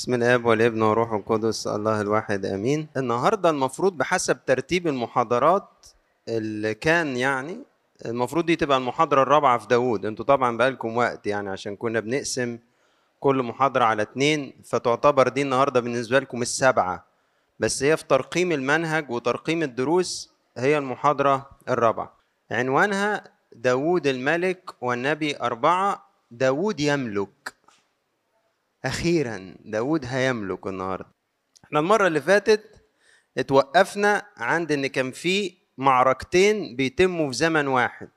بسم الآب والابن والروح القدس الله الواحد آمين. النهارده المفروض بحسب ترتيب المحاضرات اللي كان يعني المفروض دي تبقى المحاضرة الرابعة في داوود. أنتوا طبعا بقالكم وقت يعني عشان كنا بنقسم كل محاضرة على اتنين فتعتبر دي النهارده بالنسبة لكم السبعه بس هي في ترقيم المنهج وترقيم الدروس هي المحاضرة الرابعة. عنوانها داوود الملك والنبي أربعة داوود يملك. أخيرا داود هيملك النهاردة. إحنا المرة اللي فاتت اتوقفنا عند إن كان في معركتين بيتموا في زمن واحد.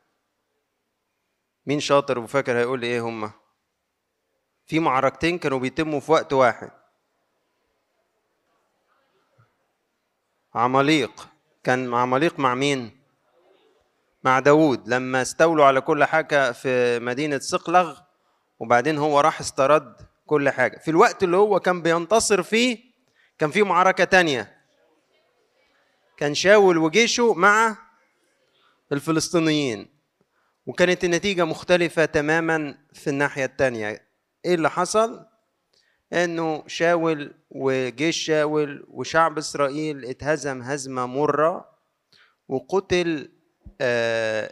مين شاطر وفاكر هيقول لي إيه هما في معركتين كانوا بيتموا في وقت واحد. عماليق. كان عماليق مع مين؟ مع داوود. لما استولوا على كل حاجة في مدينة صقلغ وبعدين هو راح استرد كل حاجة. في الوقت اللي هو كان بينتصر فيه كان في معركة تانية. كان شاول وجيشه مع الفلسطينيين. وكانت النتيجة مختلفة تماما في الناحية التانية. إيه اللي حصل؟ إنه شاول وجيش شاول وشعب إسرائيل اتهزم هزمة مرة وقتل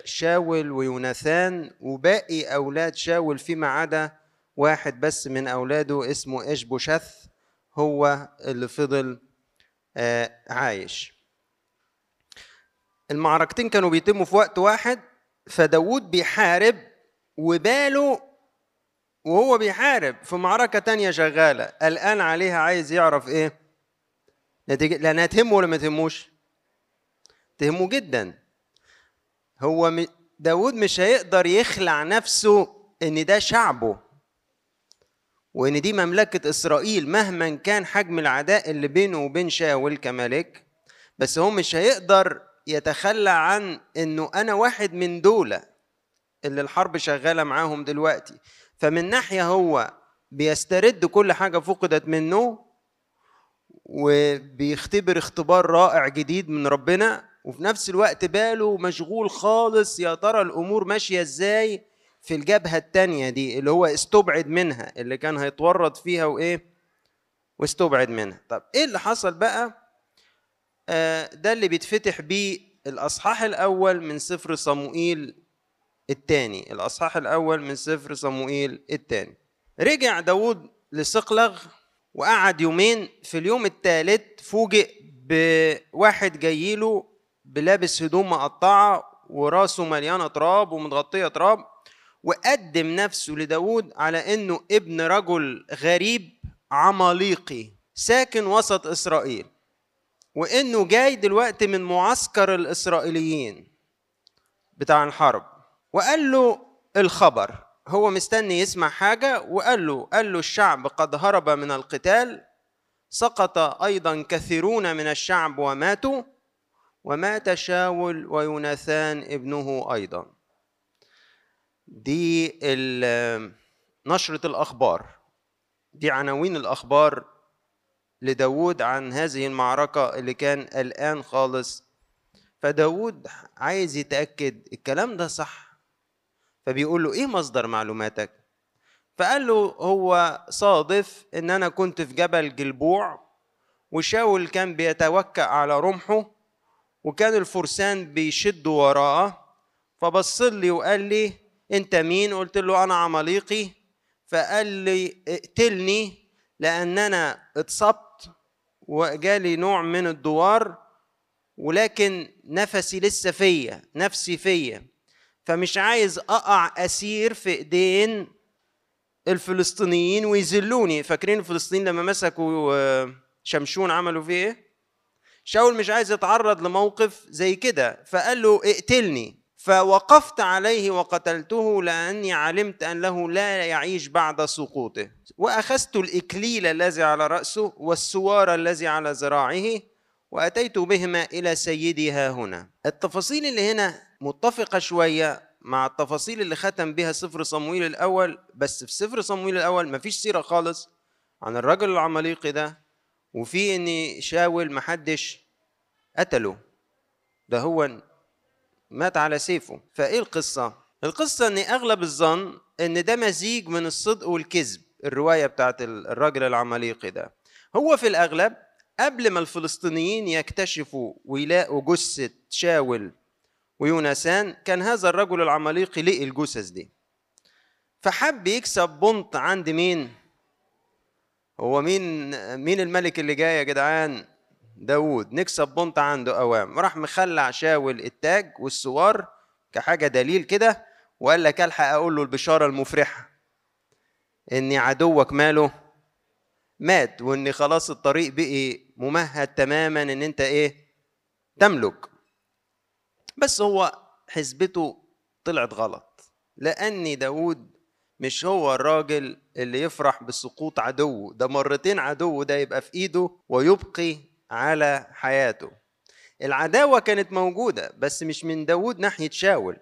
شاول ويوناثان وباقي أولاد شاول فيما عدا واحد بس من أولاده اسمه اشبوشث هو اللي فضل عايش. المعركتين كانوا بيتموا في وقت واحد فداود بيحارب وباله وهو بيحارب في معركة تانية شغالة. قلقان عليها عايز يعرف إيه؟ نتيجة لأنها تهمه ولا ما تهموش؟ تهمه جدا. هو داود مش هيقدر يخلع نفسه إن ده شعبه. وإن دي مملكة إسرائيل مهما كان حجم العداء اللي بينه وبين شاول كملك بس هو مش هيقدر يتخلى عن إنه أنا واحد من دولة اللي الحرب شغالة معاهم دلوقتي. فمن ناحية هو بيسترد كل حاجة فقدت منه وبيختبر اختبار رائع جديد من ربنا وفي نفس الوقت باله مشغول خالص يا ترى الأمور ماشية إزاي؟ في الجبهة التانية دي اللي هو استبعد منها اللي كان هيتورط فيها وإيه؟ واستبعد منها. طب إيه اللي حصل بقى؟ آه ده اللي بيتفتح بيه الأصحاح الأول من سفر صموئيل الثاني الأصحاح الأول من سفر صموئيل الثاني رجع داود لصقلغ وقعد يومين في اليوم الثالث فوجئ بواحد جاي له بلابس هدوم مقطعة وراسه مليانة تراب ومتغطية تراب وقدم نفسه لداود على إنه ابن رجل غريب عماليقي ساكن وسط إسرائيل وإنه جاي دلوقتي من معسكر الإسرائيليين بتاع الحرب. وقال له الخبر هو مستني يسمع حاجة؟ وقال له قال له الشعب قد هرب من القتال سقط أيضا كثيرون من الشعب وماتوا ومات شاول ويوناثان ابنه أيضا. دي نشرة الأخبار. دي عناوين الأخبار لداود عن هذه المعركة اللي كان قلقان خالص. فداود عايز يتأكد الكلام ده صح. فبيقول له إيه مصدر معلوماتك؟ فقال له هو صادف إن أنا كنت في جبل جلبوع وشاول كان بيتوكأ على رمحه وكان الفرسان بيشدوا وراه فبص لي وقال لي انت مين؟ قلت له أنا عماليقي. فقال لي اقتلني لأن أنا اتصبت وجالي نوع من الدوار ولكن نفسي لسه فيا نفسي فيا. فمش عايز اقع اسير في ايدين الفلسطينيين ويذلوني. فاكرين الفلسطينيين لما مسكوا شمشون عملوا فيه إيه؟ شاول مش عايز يتعرض لموقف زي كده. فقال له اقتلني. فوقفت عليه وقتلته لأني علمت انه لا يعيش بعد سقوطه. وأخذت الإكليل الذي على رأسه والسوار الذي على ذراعه وأتيت بهما إلى سيدي ها هنا. التفاصيل اللي هنا متفقة شوية مع التفاصيل اللي ختم بها سفر صمويل الأول بس في سفر صمويل الأول مفيش سيرة خالص عن الرجل العماليقي ده وفي ان شاول محدش قتله. ده هو مات على سيفه. فإيه القصة؟ القصة إن أغلب الظن إن ده مزيج من الصدق والكذب الرواية بتاعت الراجل العماليقي ده. هو في الأغلب قبل ما الفلسطينيين يكتشفوا ويلاقوا جثة شاول ويونسان كان هذا الرجل العماليقي لقي الجثث دي. فحب يكسب بنط عند مين؟ هو مين مين الملك اللي جاي يا جدعان؟ داوود. نكسب بنط عنده أوام. راح مخلع شاول التاج والسوار كحاجة دليل كده وقال لك ألحق أقول له البشارة المفرحة ان عدوك ماله مات وإن خلاص الطريق بقي ممهد تماما إن أنت إيه؟ تملك. بس هو حسبته طلعت غلط لأن داود مش هو الراجل اللي يفرح بسقوط عدوه. ده مرتين عدوه ده يبقى في إيده ويبقي على حياته. العداوة كانت موجودة بس مش من داود ناحية شاول.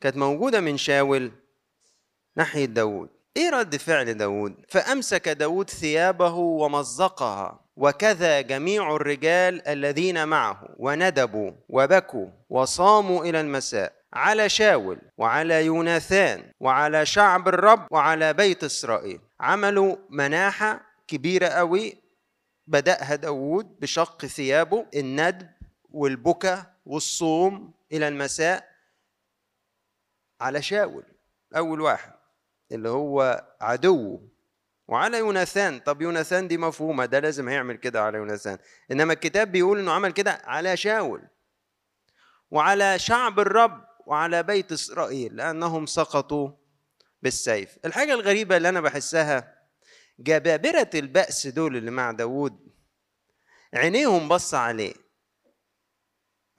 كانت موجودة من شاول ناحية داود إيه رد فعل داود فأمسك داود ثيابه ومزقها وكذا جميع الرجال الذين معه وندبوا وبكوا وصاموا إلى المساء على شاول وعلى يوناثان وعلى شعب الرب وعلى بيت إسرائيل. عملوا مناحة كبيرة قوي بدأها داود بشق ثيابه الندب والبكا والصوم إلى المساء على شاول أول واحد اللي هو عدوه وعلى يوناثان طب يوناثان دي مفهومة ده لازم هيعمل كده على يوناثان. إنما الكتاب بيقول إنه عمل كده على شاول. وعلى شعب الرب وعلى بيت إسرائيل لأنهم سقطوا بالسيف. الحاجة الغريبة اللي أنا بحسها جبابرة البأس دول اللي مع داوود. عينيهم بص عليه.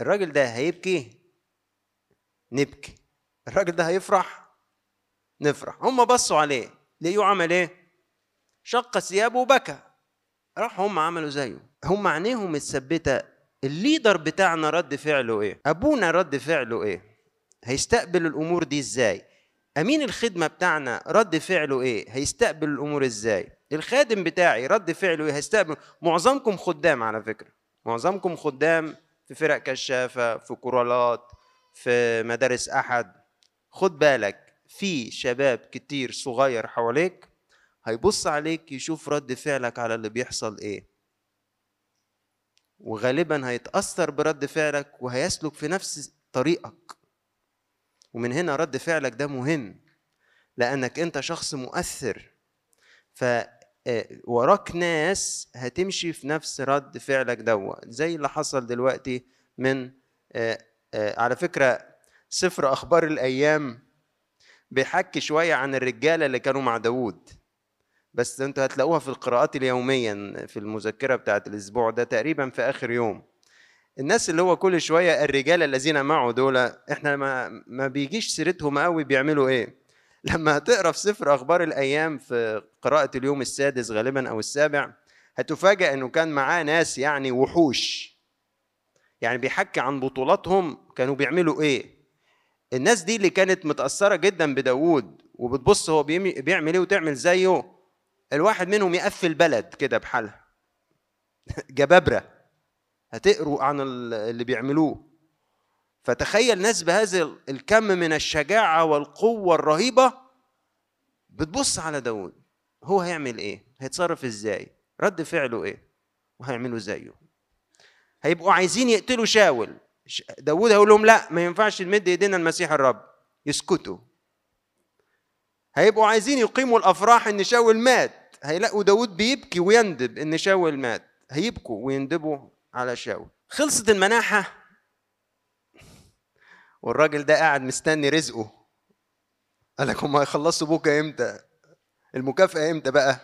الراجل ده هيبكي؟ نبكي. الراجل ده هيفرح؟ نفرح. هم بصوا عليه. لقيوه عمل إيه؟ شق ثيابه وبكى. راح هم عملوا زيه. هم عينيهم متثبتة. الليدر بتاعنا رد فعله إيه؟ أبونا رد فعله إيه؟ هيستقبل الأمور دي إزاي؟ أمين الخدمة بتاعنا رد فعله إيه؟ هيستقبل الأمور إزاي؟ الخادم بتاعي رد فعله إيه؟ هيستقبل. معظمكم خدام على فكرة. معظمكم خدام في فرق كشافة في كورالات في مدارس أحد. خد بالك في شباب كتير صغير حواليك هيبص عليك يشوف رد فعلك على اللي بيحصل إيه. وغالبا هيتأثر برد فعلك وهيسلك في نفس طريقك. ومن هنا رد فعلك ده مهم لأنك أنت شخص مؤثر. ف وراك ناس هتمشي في نفس رد فعلك دوا زي اللي حصل دلوقتي من على فكرة سفر أخبار الأيام بيحكي شوية عن الرجالة اللي كانوا مع داوود. بس أنتوا هتلاقوها في القراءات اليوميا في المذكرة بتاعت الأسبوع ده تقريبا في آخر يوم. الناس اللي هو كل شوية الرجال الذين معه دول إحنا ما ما بيجيش سيرتهم قوي بيعملوا إيه؟ لما هتقرأ في سفر أخبار الأيام في قراءة اليوم السادس غالبا أو السابع هتفاجأ إنه كان معاه ناس يعني وحوش. يعني بيحكي عن بطولاتهم كانوا بيعملوا إيه؟ الناس دي اللي كانت متأثرة جدا بداوود وبتبص هو بيعمل إيه وتعمل زيه؟ الواحد منهم يقفل بلد كده بحالها. جبابرة. هتقروا عن اللي بيعملوه. فتخيل ناس بهذا الكم من الشجاعة والقوة الرهيبة بتبص على داود هو هيعمل إيه؟ هيتصرف إزاي؟ رد فعله إيه؟ وهيعملوا زيه. هيبقوا عايزين يقتلوا شاول. داود هيقول لهم لا ما ينفعش نمد إيدينا المسيح الرب. يسكتوا. هيبقوا عايزين يقيموا الأفراح إن شاول مات. هيلاقوا داود بيبكي ويندب إن شاول مات. هيبكوا ويندبوا على شاول. خلصت المناحة. والراجل ده قاعد مستني رزقه. قال لك هم هيخلصوا بكرة إمتى؟ المكافأة إمتى بقى؟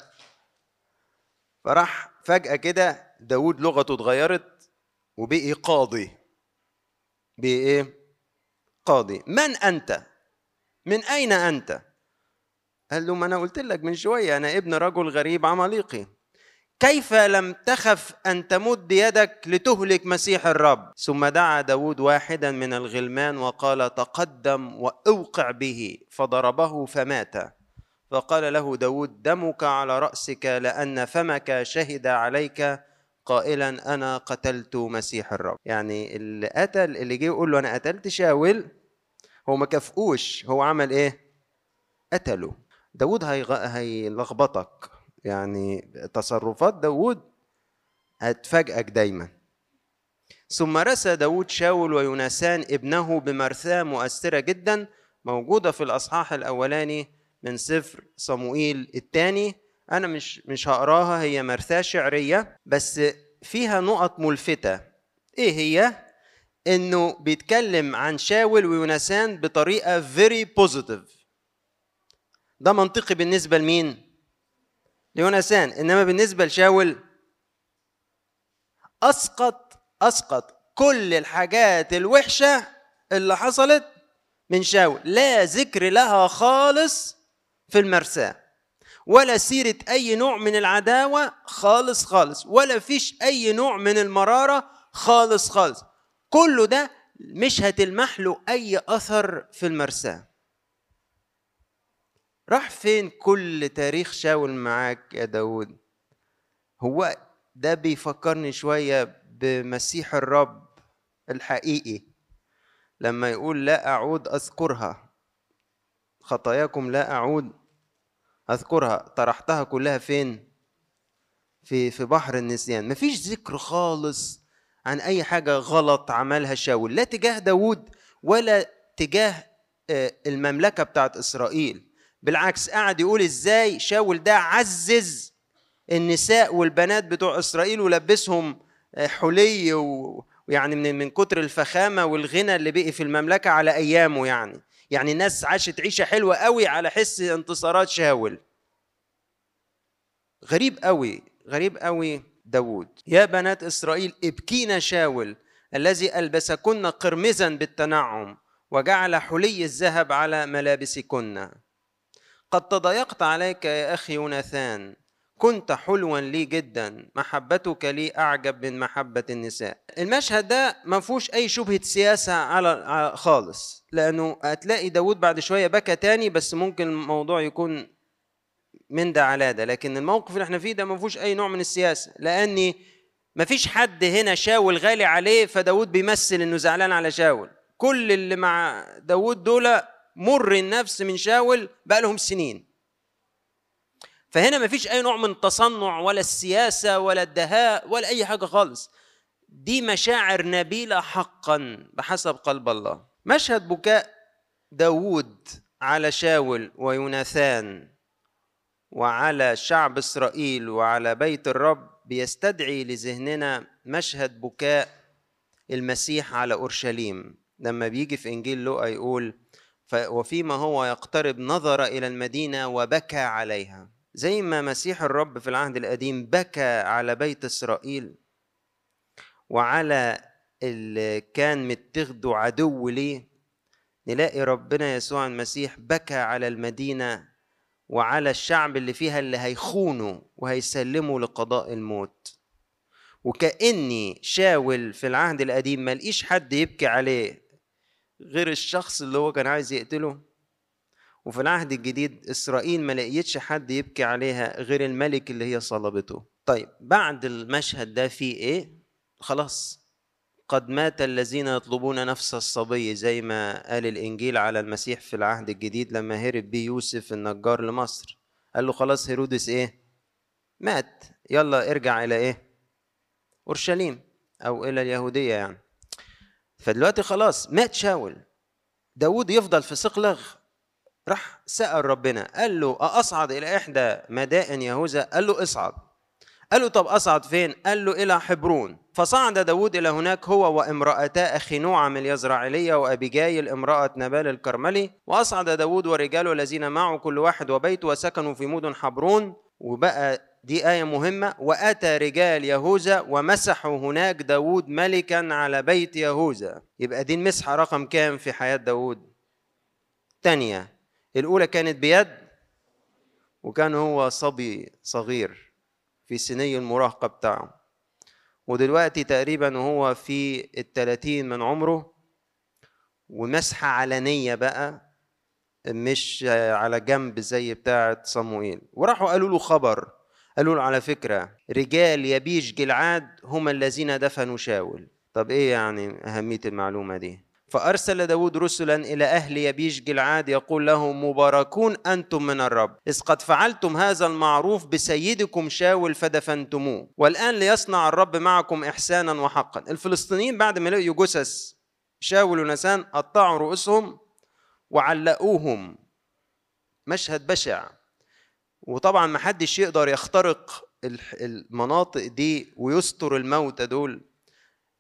فراح فجأة كده داود لغته اتغيرت وبقي قاضي. بقي إيه؟ قاضي. من أنت؟ من أين أنت؟ قال له ما أنا قلت لك من شوية أنا ابن رجل غريب عماليقي كيف لم تخف أن تمد يدك لتهلك مسيح الرب؟ ثم دعا داود واحدا من الغلمان وقال تقدم وأوقع به فضربه فمات. فقال له داود دمك على رأسك لأن فمك شهد عليك. قائلا أنا قتلت مسيح الرب. يعني اللي قتل اللي جه يقول له أنا قتلت شاول هو ما كافئوش هو عمل إيه؟ قتله. داود. هيلخبطك. يعني تصرفات داود هتفاجئك دايما ثم رسى داود شاول ويونسان ابنه بمرثاة مؤثرة جدا موجودة في الأصحاح الأولاني من سفر صموئيل الثاني أنا مش مش هقراها هي مرثاة شعرية بس فيها نقط ملفتة إيه هي؟ إنه بيتكلم عن شاول ويونسان بطريقة very positive ده منطقي بالنسبة لمين؟ ليونسان إنما بالنسبة لشاول أسقط أسقط كل الحاجات الوحشة اللي حصلت من شاول. لا ذكر لها خالص في المرساة ولا سيرة أي نوع من العداوة خالص خالص ولا فيش أي نوع من المرارة خالص خالص. كله ده مش هتلمح له أي أثر في المرساة راح فين كل تاريخ شاول معاك يا داود هو ده بيفكرني شوية بمسيح الرب الحقيقي لما يقول لا أعود أذكرها. خطاياكم لا أعود أذكرها. طرحتها كلها فين؟ في في بحر النسيان. مفيش ذكر خالص عن أي حاجة غلط عملها شاول لا تجاه داود ولا تجاه المملكة بتاعت إسرائيل. بالعكس قعد يقول إزاي شاول ده عزز النساء والبنات بتوع إسرائيل ولبسهم حلي ويعني من من كتر الفخامة والغنى اللي بقي في المملكة على أيامه يعني. يعني الناس عاشت عيشة حلوة قوي على حس انتصارات شاول. غريب قوي غريب قوي داود يا بنات إسرائيل ابكينا شاول الذي ألبسكن قرمزا بالتنعم وجعل حلي الذهب على ملابسكن. قد تضايقت عليك يا أخي يوناثان. كنت حلوا لي جدا. محبتك لي أعجب من محبة النساء. المشهد ده ما فيهوش أي شبهة سياسة على خالص لأنه هتلاقي داود بعد شوية بكى تاني بس ممكن الموضوع يكون من ده على ده. لكن الموقف اللي إحنا فيه ده ما فيهوش أي نوع من السياسة لأني ما فيش حد هنا شاول غالي عليه فداود بيمثل إنه زعلان على شاول. كل اللي مع داود دول مر النفس من شاول بقى لهم سنين. فهنا ما فيش أي نوع من التصنع ولا السياسة ولا الدهاء ولا أي حاجة خالص. دي مشاعر نبيلة حقا بحسب قلب الله. مشهد بكاء داوود على شاول ويوناثان وعلى شعب إسرائيل وعلى بيت الرب بيستدعي لذهننا مشهد بكاء المسيح على أورشليم. لما بيجي في إنجيل لوقا يقول وفيما هو يقترب نظر إلى المدينة وبكى عليها. زي ما مسيح الرب في العهد القديم بكى على بيت إسرائيل وعلى اللي كان متخذه عدو ليه. نلاقي ربنا يسوع المسيح بكى على المدينة وعلى الشعب اللي فيها اللي هيخونوا وهيسلموا لقضاء الموت. وكأني شاول في العهد القديم ما حد يبكي عليه. غير الشخص اللي هو كان عايز يقتله. وفي العهد الجديد إسرائيل ما لقيتش حد يبكي عليها غير الملك اللي هي صلبته طيب بعد المشهد ده في إيه؟ خلاص. قد مات الذين يطلبون نفس الصبي زي ما قال الإنجيل على المسيح في العهد الجديد لما هرب بيه يوسف النجار لمصر. قال له خلاص هيرودس إيه؟ مات. يلا ارجع إلى إيه؟ أورشليم أو إلى اليهودية يعني. فدلوقتي خلاص مات شاول. داود يفضل في صقلغ راح سأل ربنا قال له أصعد إلى إحدى مدائن يهوذا؟ قال له أصعد. قال له طب أصعد فين؟ قال له إلى حبرون. فصعد داود إلى هناك هو وامرأتا أخي نوعم اليزرعيلية وأبيجايل امرأة نبال الكرملي. وأصعد داود ورجاله الذين معه كل واحد وبيته وسكنوا في مدن حبرون. وبقى دي آية مهمة. وأتى رجال يهوذا ومسحوا هناك داود ملكا على بيت يهوذا. يبقى دي المسحة رقم كام في حياة داود؟ تانية. الأولى كانت بيد وكان هو صبي صغير في سني المراهقة بتاعه. ودلوقتي تقريبا هو في التلاتين من عمره. ومسحة علنية بقى مش على جنب زي بتاعة صموئيل. وراحوا قالوا له خبر. قالوا له على فكرة رجال يبيش جلعاد هم الذين دفنوا شاول. طب إيه يعني أهمية المعلومة دي؟ فأرسل داود رسلا إلى أهل يبيش جلعاد يقول لهم مباركون أنتم من الرب. إذ قد فعلتم هذا المعروف بسيدكم شاول فدفنتموه. والآن ليصنع الرب معكم إحسانا وحقا. الفلسطينيين بعد ما لقوا جثث شاول ونسان قطعوا رؤوسهم وعلقوهم. مشهد بشع. وطبعا ما حدش يقدر يخترق المناطق دي ويستر الموتى دول.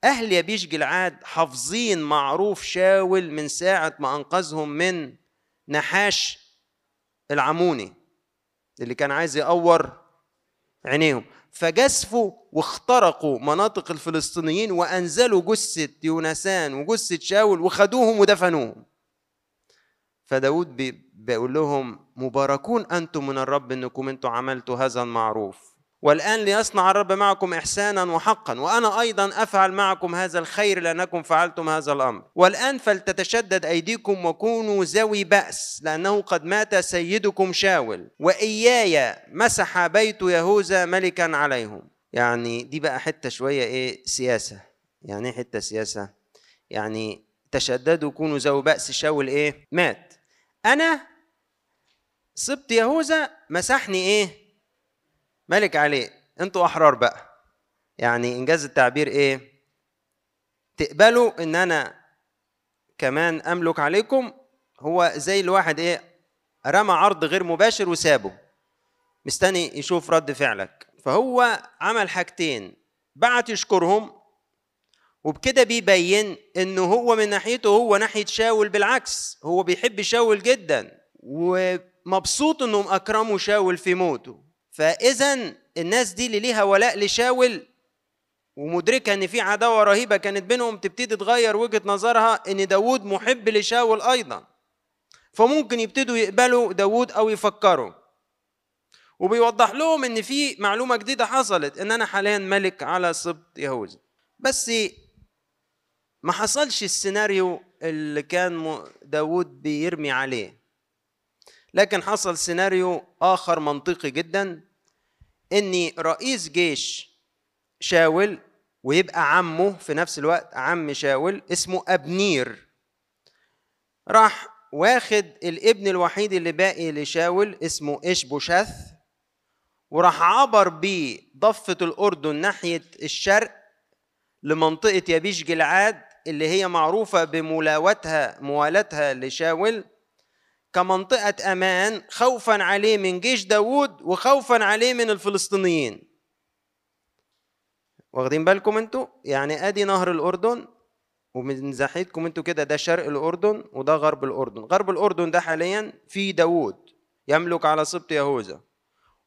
أهل يبيش جلعاد حافظين معروف شاول من ساعة ما أنقذهم من نحاش العموني اللي كان عايز يقور عينيهم. فجسفوا واخترقوا مناطق الفلسطينيين وأنزلوا جثة يونسان وجثة شاول وخدوهم ودفنوهم. فداود بيقول لهم مباركون أنتم من الرب أنكم أنتم عملتوا هذا المعروف. والآن ليصنع الرب معكم إحسانا وحقا وأنا أيضا أفعل معكم هذا الخير لأنكم فعلتم هذا الأمر. والآن فلتتشدد أيديكم وكونوا ذوي بأس لأنه قد مات سيدكم شاول وإياي مسح بيت يهوذا ملكا عليهم. يعني دي بقى حتة شوية إيه سياسة. يعني إيه حتة سياسة؟ يعني تشددوا كونوا ذوي بأس. شاول إيه؟ مات. أنا سبط يهوذا مسحني إيه؟ ملك عليه أنتوا أحرار بقى. يعني إنجاز التعبير إيه؟ تقبلوا إن أنا كمان أملك عليكم. هو زي الواحد إيه؟ رمى عرض غير مباشر وسابه. مستني يشوف رد فعلك. فهو عمل حاجتين. بعت يشكرهم. وبكده بيبين انه هو من ناحيته هو ناحية شاول بالعكس هو بيحب شاول جدا ومبسوط إنهم أكرموا شاول في موته. فاذا الناس دي اللي ليها ولاء لشاول ومدركة إن في عداوة رهيبة كانت بينهم تبتدي تغير وجهة نظرها إن داوود محب لشاول أيضا. فممكن يبتدوا يقبلوا داوود أو يفكروا. وبيوضح لهم إن في معلومة جديدة حصلت إن أنا حاليا ملك على سبط يهوذا. بس ما حصلش السيناريو اللي كان داوود بيرمي عليه. لكن حصل سيناريو آخر منطقي جدا إن رئيس جيش شاول ويبقى عمه في نفس الوقت عم شاول اسمه أبنير. راح واخد الابن الوحيد اللي باقي لشاول اسمه إشبوشاث وراح عبر بيه ضفة الأردن ناحية الشرق لمنطقة يبيش جلعاد اللي هي معروفة بملاوتها موالاتها لشاول كمنطقة أمان خوفا عليه من جيش داوود وخوفا عليه من الفلسطينيين. واخدين بالكم أنتوا؟ يعني أدي نهر الأردن ومن ناحيتكم أنتوا كده ده شرق الأردن وده غرب الأردن. غرب الأردن ده حاليا في داوود يملك على سبط يهوذا.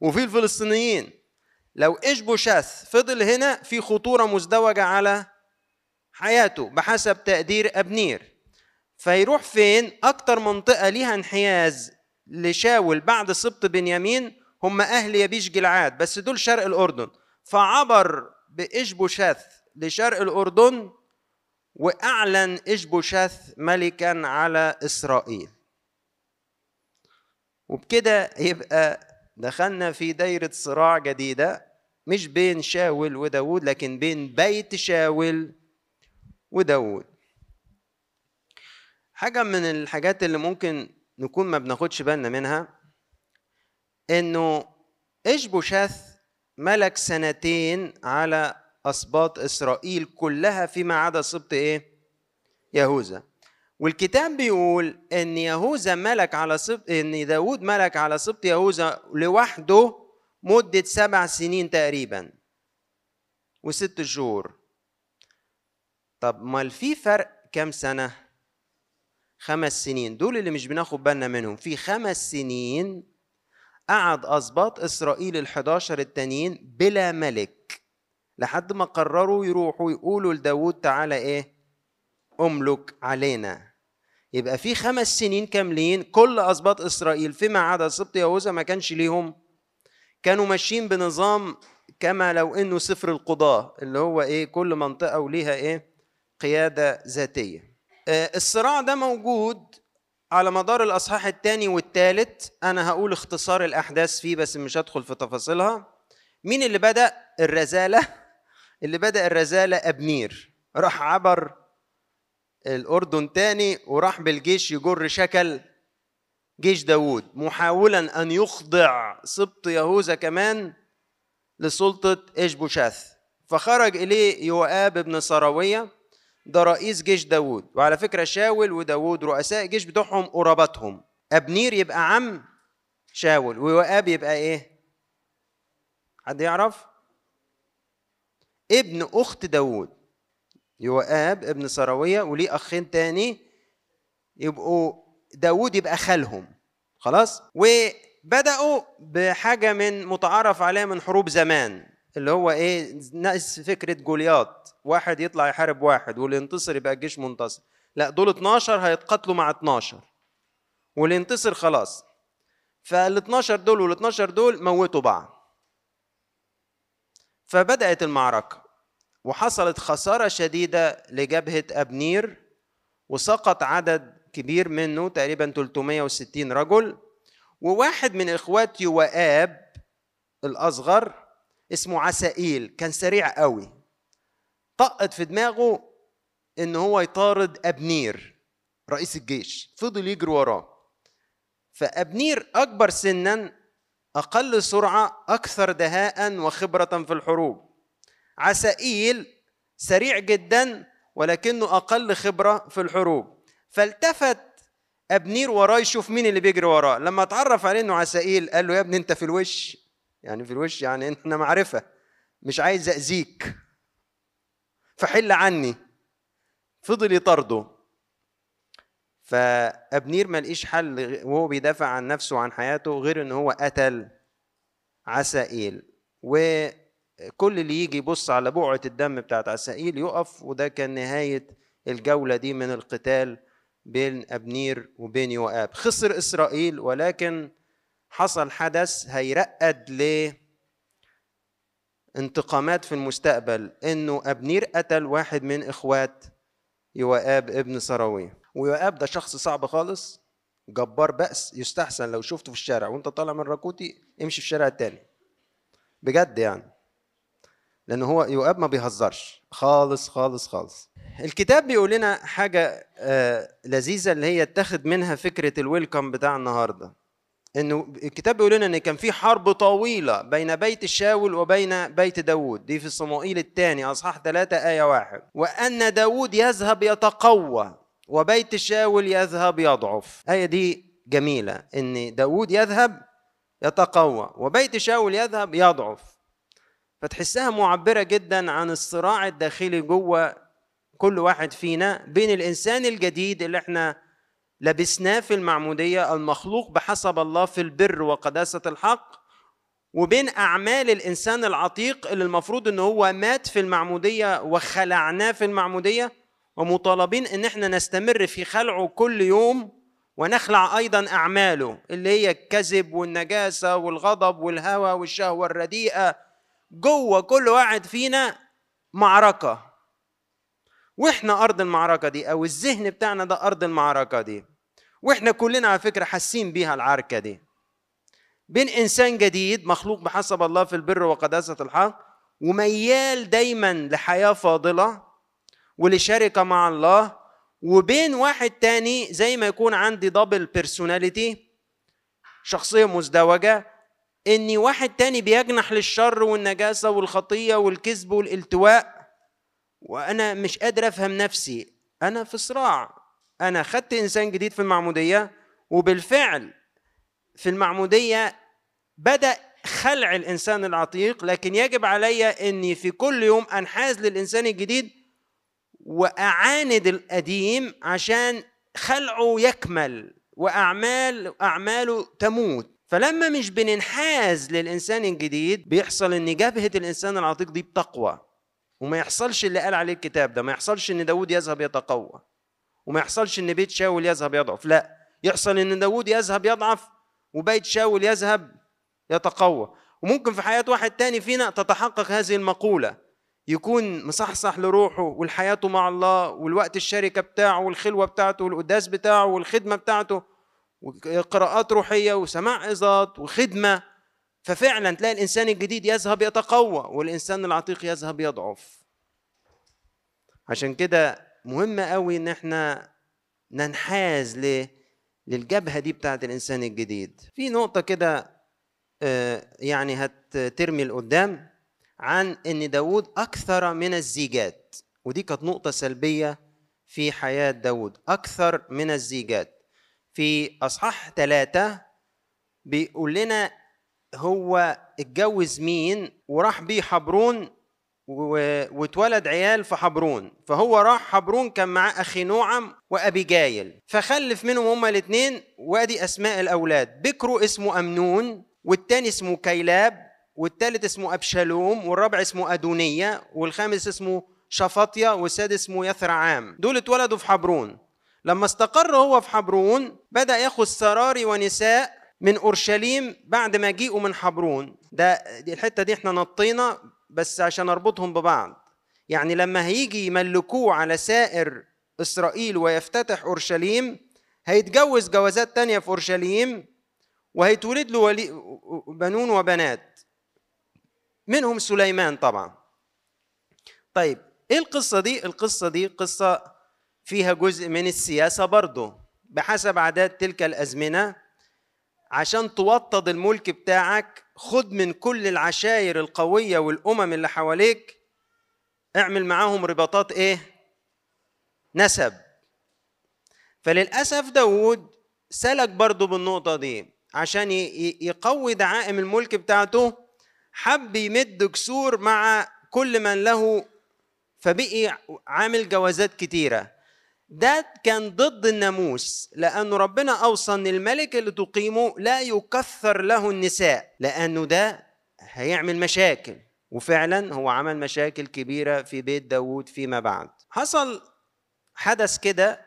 وفي الفلسطينيين لو اشبوشاث فضل هنا في خطورة مزدوجة على حياته بحسب تقدير أبنير. فيروح فين؟ أكتر منطقة ليها انحياز لشاول بعد سبط بنيامين هم أهل يبيش جلعاد بس دول شرق الأردن. فعبر بإشبوشاث لشرق الأردن وأعلن إشبوشاث ملكا على إسرائيل. وبكده يبقى دخلنا في دايرة صراع جديدة مش بين شاول وداود لكن بين بيت شاول وداود حاجة من الحاجات اللي ممكن نكون ما بناخدش بالنا منها إنه إشبوشاث ملك سنتين على أسباط إسرائيل كلها فيما عدا سبط إيه؟ يهوذا. والكتاب بيقول إن يهوذا ملك على سبط إن داود ملك على سبط يهوذا لوحده مدة سبع سنين تقريبا وست شهور. طب ما في فرق كام سنة؟ خمس سنين. دول اللي مش بناخد بالنا منهم. في خمس سنين قعد أسباط إسرائيل ال11 التانيين بلا ملك. لحد ما قرروا يروحوا يقولوا لداود تعالى إيه؟ أملك علينا. يبقى في خمس سنين كاملين كل أسباط إسرائيل فيما عدا سبط يهوذا ما كانش ليهم. كانوا ماشيين بنظام كما لو إنه سفر القضاة اللي هو إيه؟ كل منطقة وليها إيه؟ قيادة ذاتية. آه، الصراع ده موجود على مدار الأصحاح الثاني والثالث. أنا هقول اختصار الأحداث فيه بس مش هدخل في تفاصيلها. مين اللي بدأ؟ الرزالة. اللي بدأ الرزالة أبنير. راح عبر الأردن تاني وراح بالجيش يجر شكل جيش داوود محاولا أن يخضع سبط يهوذا كمان لسلطة إشبوشاث فخرج إليه يوآب بن سراوية. ده رئيس جيش داوود. وعلى فكرة شاول وداوود رؤساء الجيش بتوعهم قراباتهم. أبنير يبقى عم شاول ويوآب يبقى إيه؟ حد يعرف؟ ابن أخت داوود. يوآب ابن سراوية وليه أخين تاني يبقوا داوود يبقى خالهم. خلاص؟ وبدأوا بحاجة من متعارف عليها من حروب زمان. اللي هو إيه ناقص فكرة جولياط. واحد يطلع يحارب واحد واللي ينتصر يبقى الجيش منتصر. لا دول 12 هيتقاتلوا مع 12 واللي ينتصر خلاص. فال 12 دول وال 12 دول موتوا بعض. فبدأت المعركة وحصلت خسارة شديدة لجبهة أبنير وسقط عدد كبير منه تقريبا 360 رجل وواحد من إخوات يوآب الأصغر اسمه عسائيل كان سريع قوي. طقت في دماغه إن هو يطارد أبنير رئيس الجيش. فضل يجري وراه. فأبنير أكبر سنا أقل سرعة أكثر دهاء وخبرة في الحروب. عسائيل سريع جدا ولكنه أقل خبرة في الحروب. فالتفت أبنير وراه يشوف مين اللي بيجري وراه. لما اتعرف عليه إنه عسائيل قال له يا ابني أنت في الوش. يعني في الوش يعني إحنا معرفة مش عايز اذيك فحل عني. فضل يطارده فابنير ما لقيش حل وهو بيدافع عن نفسه وعن حياته غير إن هو قتل عسائيل وكل اللي يجي يبص على بقعة الدم بتاعت عسائيل يقف وده كان نهاية الجولة دي من القتال بين ابنير وبين يوآب. خسر إسرائيل ولكن حصل حدث هيرقد ل انتقامات في المستقبل إنه أبنير قتل واحد من إخوات يوآب ابن سراوية ويوآب ده شخص صعب خالص جبار بأس يستحسن لو شفته في الشارع وأنت طالع من راكوتي امشي في الشارع التاني. بجد يعني. لأن هو يوآب ما بيهزرش. خالص خالص خالص. الكتاب بيقول لنا حاجة آه لذيذة اللي هي اتخذ منها فكرة الويلكم بتاع النهارده. إنه الكتاب بيقول لنا إن كان في حرب طويلة بين بيت شاول وبين بيت داوود. دي في صموئيل الثاني أصحاح 3 آية واحد. وأن داوود يذهب يتقوى وبيت شاول يذهب يضعف. آية دي جميلة إن داوود يذهب يتقوى وبيت شاول يذهب يضعف. فتحسها معبرة جدا عن الصراع الداخلي جوه كل واحد فينا بين الإنسان الجديد اللي إحنا لبسناه في المعمودية المخلوق بحسب الله في البر وقداسة الحق وبين أعمال الإنسان العتيق اللي المفروض إن هو مات في المعمودية وخلعناه في المعمودية ومطالبين إن إحنا نستمر في خلعه كل يوم ونخلع أيضا أعماله اللي هي الكذب والنجاسة والغضب والهوى والشهوة الرديئة جوه كل واحد فينا معركة. وإحنا أرض المعركة دي أو الذهن بتاعنا ده أرض المعركة دي. وإحنا كلنا على فكرة حاسين بيها العركة دي. بين إنسان جديد مخلوق بحسب الله في البر وقداسة الحق وميال دايما لحياة فاضلة ولشركة مع الله وبين واحد تاني زي ما يكون عندي double personality شخصية مزدوجة إني واحد تاني بيجنح للشر والنجاسة والخطية والكذب والالتواء. وأنا مش قادر أفهم نفسي. أنا في صراع. أنا خدت إنسان جديد في المعمودية وبالفعل في المعمودية بدأ خلع الإنسان العتيق لكن يجب علي إني في كل يوم أنحاز للإنسان الجديد وأعاند القديم عشان خلعه يكمل وأعمال أعماله تموت. فلما مش بننحاز للإنسان الجديد بيحصل إن جبهة الإنسان العتيق دي بتقوى. وما يحصلش اللي قال عليه الكتاب ده ما يحصلش إن داود يذهب يتقوى وما يحصلش إن بيت شاول يذهب يضعف لا يحصل إن داود يذهب يضعف وبيت شاول يذهب يتقوى. وممكن في حياة واحد تاني فينا تتحقق هذه المقولة يكون مصحصح لروحه والحياته مع الله والوقت الشركة بتاعه والخلوة بتاعته والقداس بتاعه والخدمة بتاعته وقراءات روحية وسماع عظات وخدمة ففعلا تلاقي الإنسان الجديد يذهب يتقوى والإنسان العتيق يذهب يضعف. عشان كده مهم قوي إن إحنا ننحاز ل للجبهة دي بتاعت الإنسان الجديد. في نقطة كده آه، يعني هترمي لقدام عن إن داود أكثر من الزيجات. ودي كانت نقطة سلبية في حياة داود أكثر من الزيجات. في أصحاح ثلاثة بيقول لنا هو اتجوز مين وراح بيه حبرون واتولد عيال في حبرون. فهو راح حبرون كان معاه أخي نوعم وأبي جايل. فخلف منهم هما الاثنين وأدي أسماء الأولاد. بكرو اسمه أمنون والتاني اسمه كيلاب والتالت اسمه أبشالوم والرابع اسمه أدونية والخامس اسمه شفاطيا والسادس اسمه يثرعام. دول اتولدوا في حبرون. لما استقر هو في حبرون بدأ ياخذ سراري ونساء من أورشليم بعد ما جيئوا من حبرون. ده دي الحتة دي إحنا نطينا بس عشان أربطهم ببعض. يعني لما هيجي يملكوه على سائر إسرائيل ويفتتح أورشليم هيتجوز جوازات تانية في أورشليم وهيتولد له ولي بنون وبنات. منهم سليمان طبعا. طيب إيه القصة دي؟ القصة دي قصة فيها جزء من السياسة برضه بحسب عادات تلك الأزمنة. عشان توطد الملك بتاعك خد من كل العشاير القوية والأمم اللي حواليك اعمل معاهم رباطات إيه؟ نسب. فللأسف داود سلك برضه بالنقطة دي عشان يقوي دعائم الملك بتاعته حب يمد كسور مع كل من له فبقي عامل جوازات كتيرة. ده كان ضد الناموس لأنه ربنا أوصى أن الملك اللي تقيمه لا يكثر له النساء لأنه ده هيعمل مشاكل. وفعلا هو عمل مشاكل كبيرة في بيت داود فيما بعد. حصل حدث كده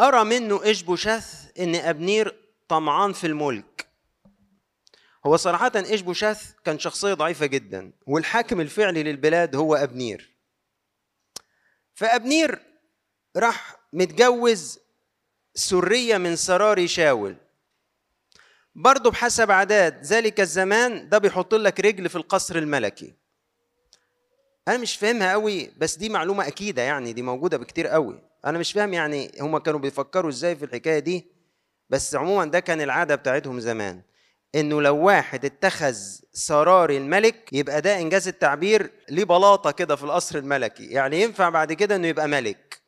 أرى منه إشبوشث إن أبنير طمعان في الملك. هو صراحة إشبوشث كان شخصية ضعيفة جدا والحاكم الفعلي للبلاد هو أبنير. فأبنير راح متجوز سرية من سراري شاول. برضه بحسب عادات ذلك الزمان ده بيحط لك رجل في القصر الملكي. أنا مش فاهمها قوي بس دي معلومة أكيدة يعني دي موجودة بكتير قوي أنا مش فاهم يعني هما كانوا بيفكروا إزاي في الحكاية دي بس عموما ده كان العادة بتاعتهم زمان إنه لو واحد اتخذ سراري الملك يبقى ده إنجاز التعبير ليه بلاطه كده في القصر الملكي. يعني ينفع بعد كده إنه يبقى ملك.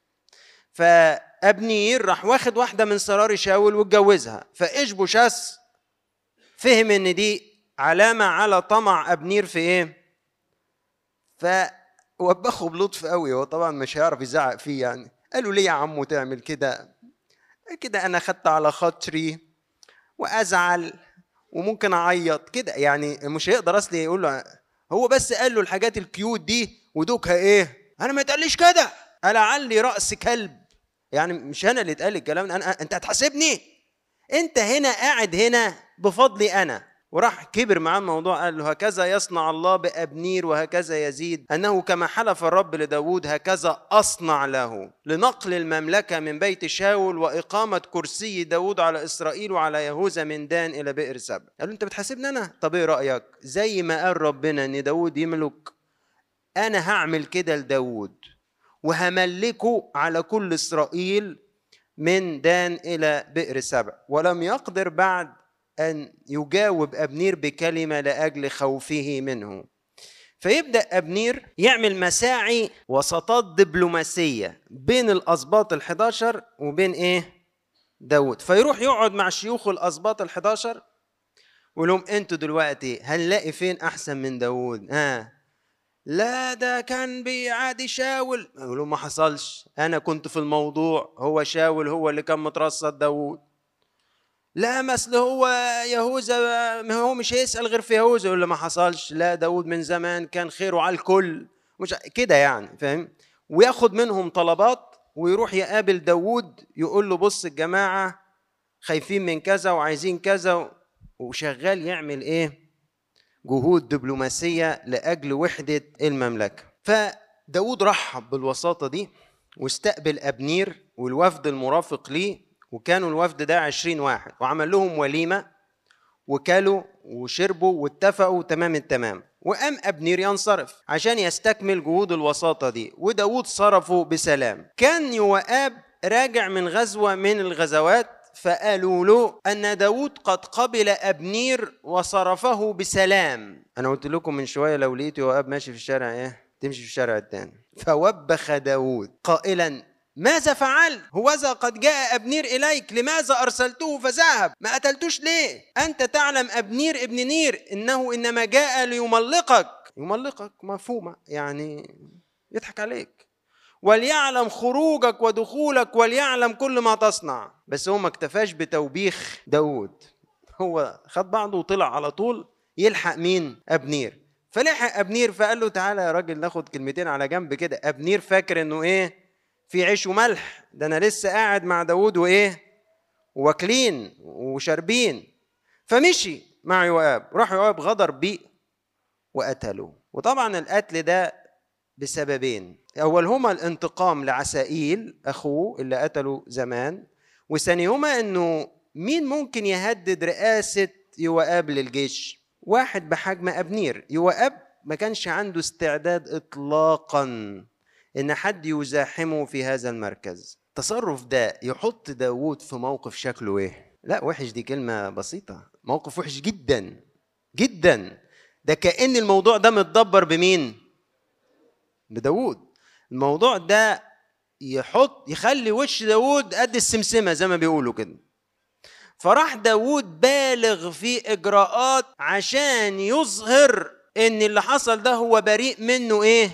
فابنير راح واخد واحدة من سراري شاول واتجوزها. فاشبوشاس فهم إن دي علامة على طمع أبنير في إيه؟ فوبخه بلطف قوي هو طبعا مش هيعرف يزعق فيه يعني. قالوا ليه يا عمو تعمل كده؟ كده أنا خدت على خاطري وأزعل وممكن أعيط كده. يعني مش هيقدر أصلي يقول له هو بس قال له الحاجات الكيوت دي ودوكها إيه؟ أنا ما تقليش كده. ألعلي رأس كلب. يعني مش أنا اللي اتقال الكلام أنا أنت هتحاسبني. أنت هنا قاعد هنا بفضلي أنا. وراح كبر معاه الموضوع قال له هكذا يصنع الله بأبنير وهكذا يزيد أنه كما حلف الرب لداود هكذا أصنع له. لنقل المملكة من بيت شاول وإقامة كرسي داود على إسرائيل وعلى يهوذا من دان إلى بئر سبع. قال له أنت بتحاسبني أنا؟ طب إيه رأيك؟ زي ما قال ربنا أن داود يملك أنا هعمل كده لداود. وهملكه على كل إسرائيل من دان إلى بئر سبع. ولم يقدر بعد أن يجاوب أبنير بكلمة لأجل خوفه منه. فيبدأ أبنير يعمل مساعي وسطات دبلوماسية بين الأسباط الحداشر وبين إيه؟ داود. فيروح يقعد مع شيوخ الأسباط الحداشر ويقول لهم أنتوا دلوقتي هنلاقي فين أحسن من داوود ها لا ده كان بيعادي شاول. يقولوا ما حصلش. أنا كنت في الموضوع. هو شاول هو اللي كان مترصد داوود. لا مثل هو يهوذا هو مش هيسأل غير في يهوذا يقول ما حصلش. لا داوود من زمان كان خيره على الكل. مش كده يعني فاهم؟ وياخد منهم طلبات ويروح يقابل داوود يقول له بص الجماعة خايفين من كذا وعايزين كذا وشغال يعمل إيه؟ جهود دبلوماسية لأجل وحدة المملكة. فداود رحب بالوساطة دي واستقبل أبنير والوفد المرافق ليه وكانوا الوفد ده عشرين واحد. وعمل لهم وليمة وكلوا وشربوا واتفقوا تمام التمام. وقام أبنير ينصرف عشان يستكمل جهود الوساطة دي وداود صرفه بسلام. كان يوآب راجع من غزوة من الغزوات فقالوا له أن داود قد قبل أبنير وصرفه بسلام. أنا قلت لكم من شوية لو لقيت يوآب ماشي في الشارع إيه تمشي في الشارع التاني. فوبخ داود قائلا ماذا فعلت؟ هوذا قد جاء أبنير إليك لماذا أرسلته فذهب؟ ما قتلتوش ليه؟ أنت تعلم أبنير ابن نير إنه إنما جاء ليملقك. يملقك مفهومة يعني يضحك عليك. وليعلم خروجك ودخولك وليعلم كل ما تصنع. بس هو ما اكتفاش بتوبيخ داود هو خد بعضه وطلع على طول يلحق مين؟ أبنير. فلحق أبنير فقال له تعالى يا راجل ناخد كلمتين على جنب كده. أبنير فاكر إنه إيه؟ في عيش وملح. ده أنا لسه قاعد مع داوود وإيه؟ واكلين وشاربين. فمشي مع يوآب. راح يوآب غدر بيه وقتله. وطبعا القتل ده بسببين. اولهما الانتقام لعسائيل اخوه اللي قتله زمان وثانيهما إنه مين ممكن يهدد رئاسة يوآب للجيش؟ واحد بحجم ابنير يوآب ما كانش عنده استعداد اطلاقا إن حد يزاحمه في هذا المركز. التصرف ده يحط داوود في موقف شكله إيه؟ لا وحش دي كلمة بسيطة. موقف وحش جدا جدا. ده كأن الموضوع ده متدبر بمين؟ بداوود. الموضوع ده يحط يخلي وش داوود قد السمسمة زي ما بيقولوا كده. فراح داوود بالغ في إجراءات عشان يظهر إن اللي حصل ده هو بريء منه إيه؟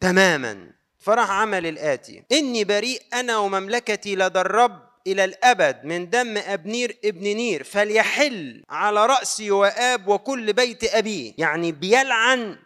تماما. فراح عمل الآتي. إني بريء أنا ومملكتي لدى الرب إلى الأبد من دم أبنير ابن نير فليحل على رأس يوآب وكل بيت أبيه. يعني بيلعن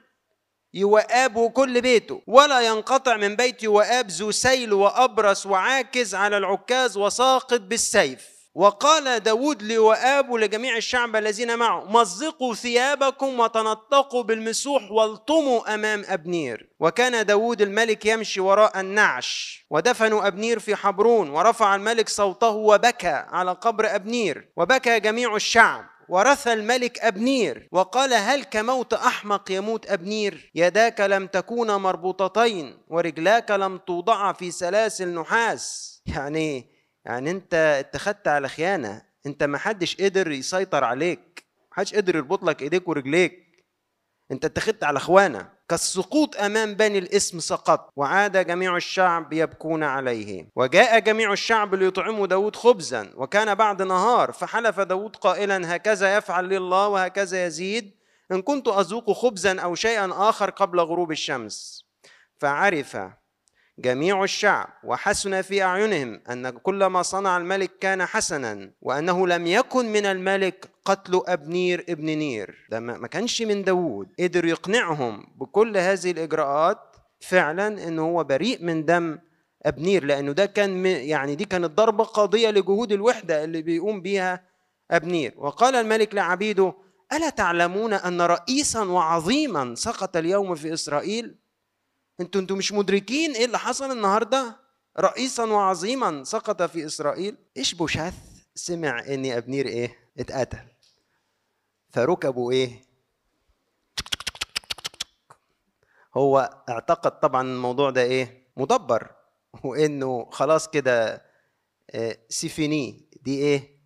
يوآب وكل بيته ولا ينقطع من بيت يوآب ذو سيل وأبرص وعاكز على العكاز وساقط بالسيف. وقال داود ليوآب ولجميع الشعب الذين معه مزقوا ثيابكم وتنطقوا بالمسوح والطموا أمام أبنير. وكان داود الملك يمشي وراء النعش ودفنوا أبنير في حبرون ورفع الملك صوته وبكى على قبر أبنير وبكى جميع الشعب. ورثى الملك أبنير وقال هل كموت أحمق يموت أبنير؟ يداك لم تكونا مربوطتين ورجلاك لم توضعا في سلاسل نحاس يعني يعني أنت اتخذت على خيانة أنت ما حدش قدر يسيطر عليك ما حدش قدر يربط لك إيديك ورجليك. انت اتخذت على اخوانه كالسقوط امام بني الاسم سقط. وعاد جميع الشعب يبكون عليه. وجاء جميع الشعب ليطعموا داود خبزا. وكان بعد نهار فحلف داود قائلا هكذا يفعل لله وهكذا يزيد. إن كنت أذوق خبزا أو شيئا آخر قبل غروب الشمس. فعرف جميع الشعب وحسن في أعينهم أن كل ما صنع الملك كان حسنا وأنه لم يكن من الملك قتل ابنير ابن نير. ده ما كانش من داوود. قدر يقنعهم بكل هذه الإجراءات فعلا انه هو بريء من دم ابنير لأنه ده كان يعني دي كانت ضربة قاضية لجهود الوحدة اللي بيقوم بيها ابنير وقال الملك لعبيده ألا تعلمون أن رئيسا وعظيما سقط اليوم في إسرائيل؟ أنتوا أنتوا مش مدركين إيه اللي حصل النهارده؟ رئيسا وعظيما سقط في إسرائيل؟ إيش بوشاث؟ سمع إن ابنير إيه؟ اتقتل. فركبوا إيه؟ هو اعتقد طبعا الموضوع ده إيه؟ مدبر وإنه خلاص كده آه، سيفيني دي إيه؟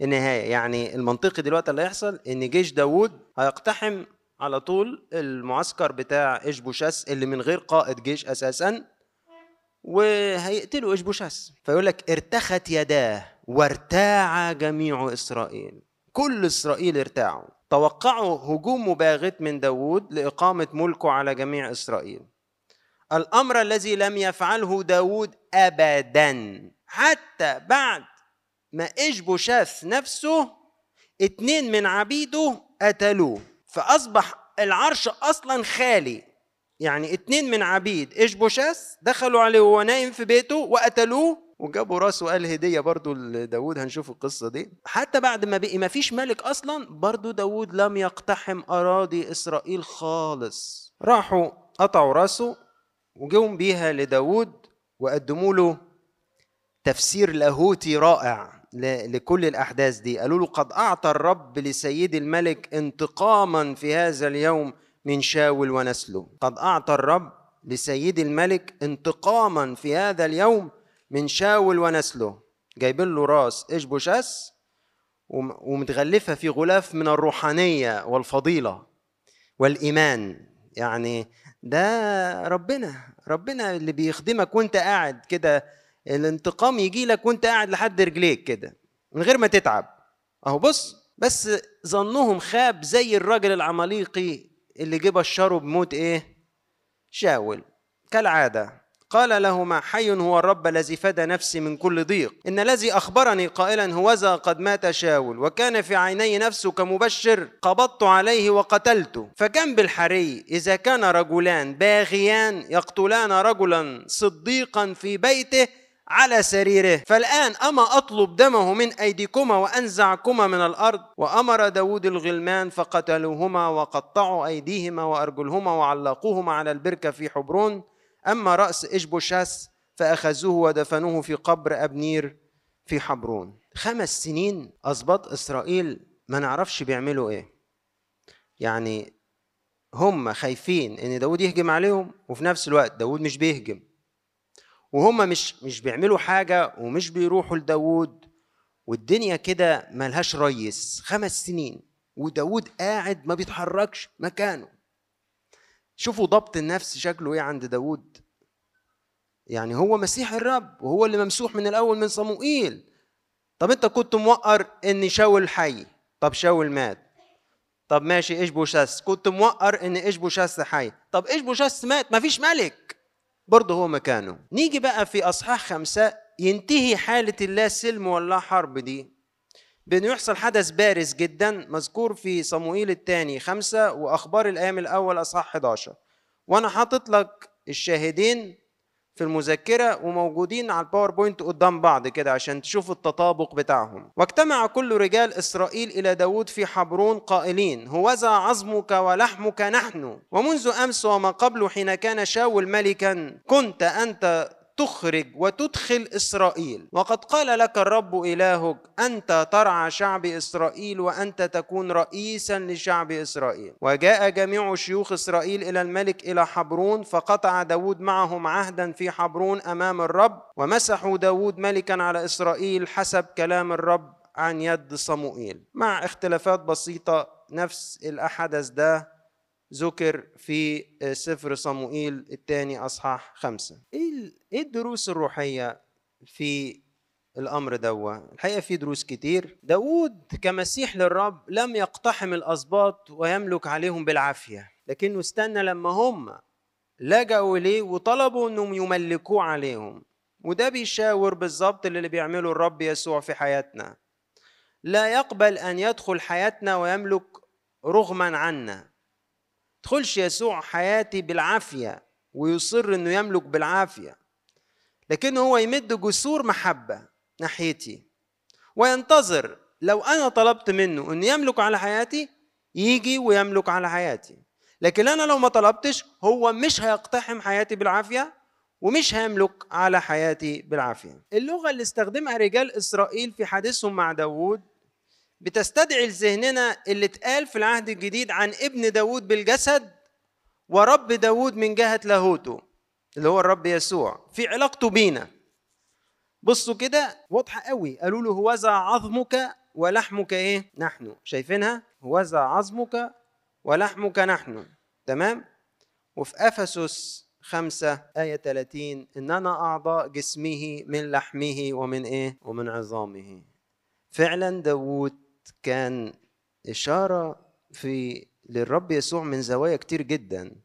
النهاية. يعني المنطقي دلوقتي اللي هيحصل إن جيش داوود هيقتحم على طول المعسكر بتاع إشبوشاس اللي من غير قائد جيش أساسا وهيقتلوا إشبوشاس. فيقول لك ارتخت يداه وارتاع جميع إسرائيل. كل إسرائيل ارتاعوا. توقعوا هجوم مباغت من داود لإقامة ملكه على جميع إسرائيل. الأمر الذي لم يفعله داود أبدا. حتى بعد ما إشبوشاث نفسه اتنين من عبيده قتلوه. فأصبح العرش أصلا خالي. يعني اتنين من عبيد إشبوشاس دخلوا عليه وهو نايم في بيته وقتلوه. وجابوا راسه قال هدية برضو لداود هنشوف القصة دي. حتى بعد ما بقي ما فيش ملك أصلا برضو داود لم يقتحم أراضي إسرائيل خالص. راحوا قطعوا رأسه وجوهم بيها لداود وقدموا له تفسير لاهوتي رائع لكل الأحداث دي. قالوا له قد أعطى الرب لسيد الملك انتقاما في هذا اليوم من شاول ونسله قد أعطى الرب لسيد الملك انتقاما في هذا اليوم من شاول ونسله. جايبين له راس إشبوشاس ومتغلفة في غلاف من الروحانية والفضيلة والإيمان. يعني ده ربنا ربنا اللي بيخدمك وانت قاعد كده. الانتقام يجي لك وانت قاعد لحد رجليك كده من غير ما تتعب. أهو بص بس ظنهم خاب زي الراجل العماليقي اللي جه بشره بموت إيه؟ شاول. كالعادة. قال لهما حي هو الرب الذي فدى نفسي من كل ضيق. إن الذي أخبرني قائلا هوذا قد مات شاول وكان في عيني نفسه كمبشر قبضت عليه وقتلته. فكم بالحري إذا كان رجلان باغيان يقتلان رجلا صديقا في بيته على سريره. فالآن أما أطلب دمه من أيديكما وأنزعكما من الأرض؟ وأمر داود الغلمان فقتلوهما وقطعوا أيديهما وأرجلهما وعلقوهما على البركة في حبرون. أما رأس إشبوشاس فأخذوه ودفنوه في قبر أبنير في حبرون. خمس سنين أسباط إسرائيل ما نعرفش بيعملوا إيه. يعني هم خايفين إن داود يهجم عليهم وفي نفس الوقت داود مش بيهجم. وهم مش مش بيعملوا حاجة ومش بيروحوا لداود والدنيا كده ملهاش ريس. خمس سنين وداود قاعد ما بيتحركش مكانه. شوفوا ضبط النفس شكله إيه عند داود يعني هو مسيح الرب وهو اللي ممسوح من الأول من صموئيل. طب أنت كنت موقر إن شاول حي؟ طب شاول مات. طب ماشي إيشبوشث؟ كنت موقر إن إيشبوشث حي؟ طب إيشبوشث مات؟ مفيش ملك. برضه هو مكانه. نيجي بقى في أصحاح خمسة ينتهي حالة اللا سلم ولا حرب دي. بأنه يحصل حدث بارز جدا مذكور في صموئيل الثاني خمسة وأخبار الأيام الأول أصحاح 11 وأنا حاطط لك الشاهدين في المذكرة وموجودين على PowerPoint قدام بعض كده عشان تشوفوا التطابق بتاعهم. واجتمع كل رجال إسرائيل إلى داود في حبرون قائلين هوذا عظمك ولحمك نحن. ومنذ أمس وما قبل حين كان شاول ملكا كنت أنت تخرج وتدخل إسرائيل. وقد قال لك الرب إلهك أنت ترعى شعب إسرائيل وأنت تكون رئيسا لشعب إسرائيل. وجاء جميع شيوخ إسرائيل إلى الملك إلى حبرون فقطع داود معهم عهدا في حبرون أمام الرب ومسحوا داود ملكا على إسرائيل حسب كلام الرب عن يد صموئيل. مع اختلافات بسيطة نفس الأحدث ده ذكر في سفر صموئيل الثاني أصحاح خمسة. إيه إيه الدروس الروحية في الأمر دوا الحقيقة في دروس كتير. داود كمسيح للرب لم يقتحم الأسباط ويملك عليهم بالعافية لكنه استنى لما هم لجأوا إليه وطلبوا إنهم يملكوه عليهم. وده بيشاور بالظبط اللي بيعمله الرب يسوع في حياتنا. لا يقبل أن يدخل حياتنا ويملك رغما عنا. تدخلش يسوع حياتي بالعافية ويصر إنه يملك بالعافية. لكنه هو يمد جسور محبة ناحيتي. وينتظر لو أنا طلبت منه إنه يملك على حياتي يجي ويملك على حياتي. لكن أنا لو ما طلبتش هو مش هيقتحم حياتي بالعافية ومش هيملك على حياتي بالعافية. اللغة اللي استخدمها رجال إسرائيل في حديثهم مع داوود بتستدعي لذهننا اللي اتقال في العهد الجديد عن ابن داود بالجسد ورب داود من جهة لاهوته اللي هو الرب يسوع في علاقته بينا. بصوا كده واضحة قوي. قالوا له هوذا عظمك ولحمك إيه؟ نحن. شايفينها؟ هوذا عظمك ولحمك نحن. تمام؟ وفي أفسس خمسة آية 30 إننا أعضاء جسمه من لحمه ومن إيه؟ ومن عظامه. فعلا داوود كان إشارة في للرب يسوع من زوايا كتير جدا.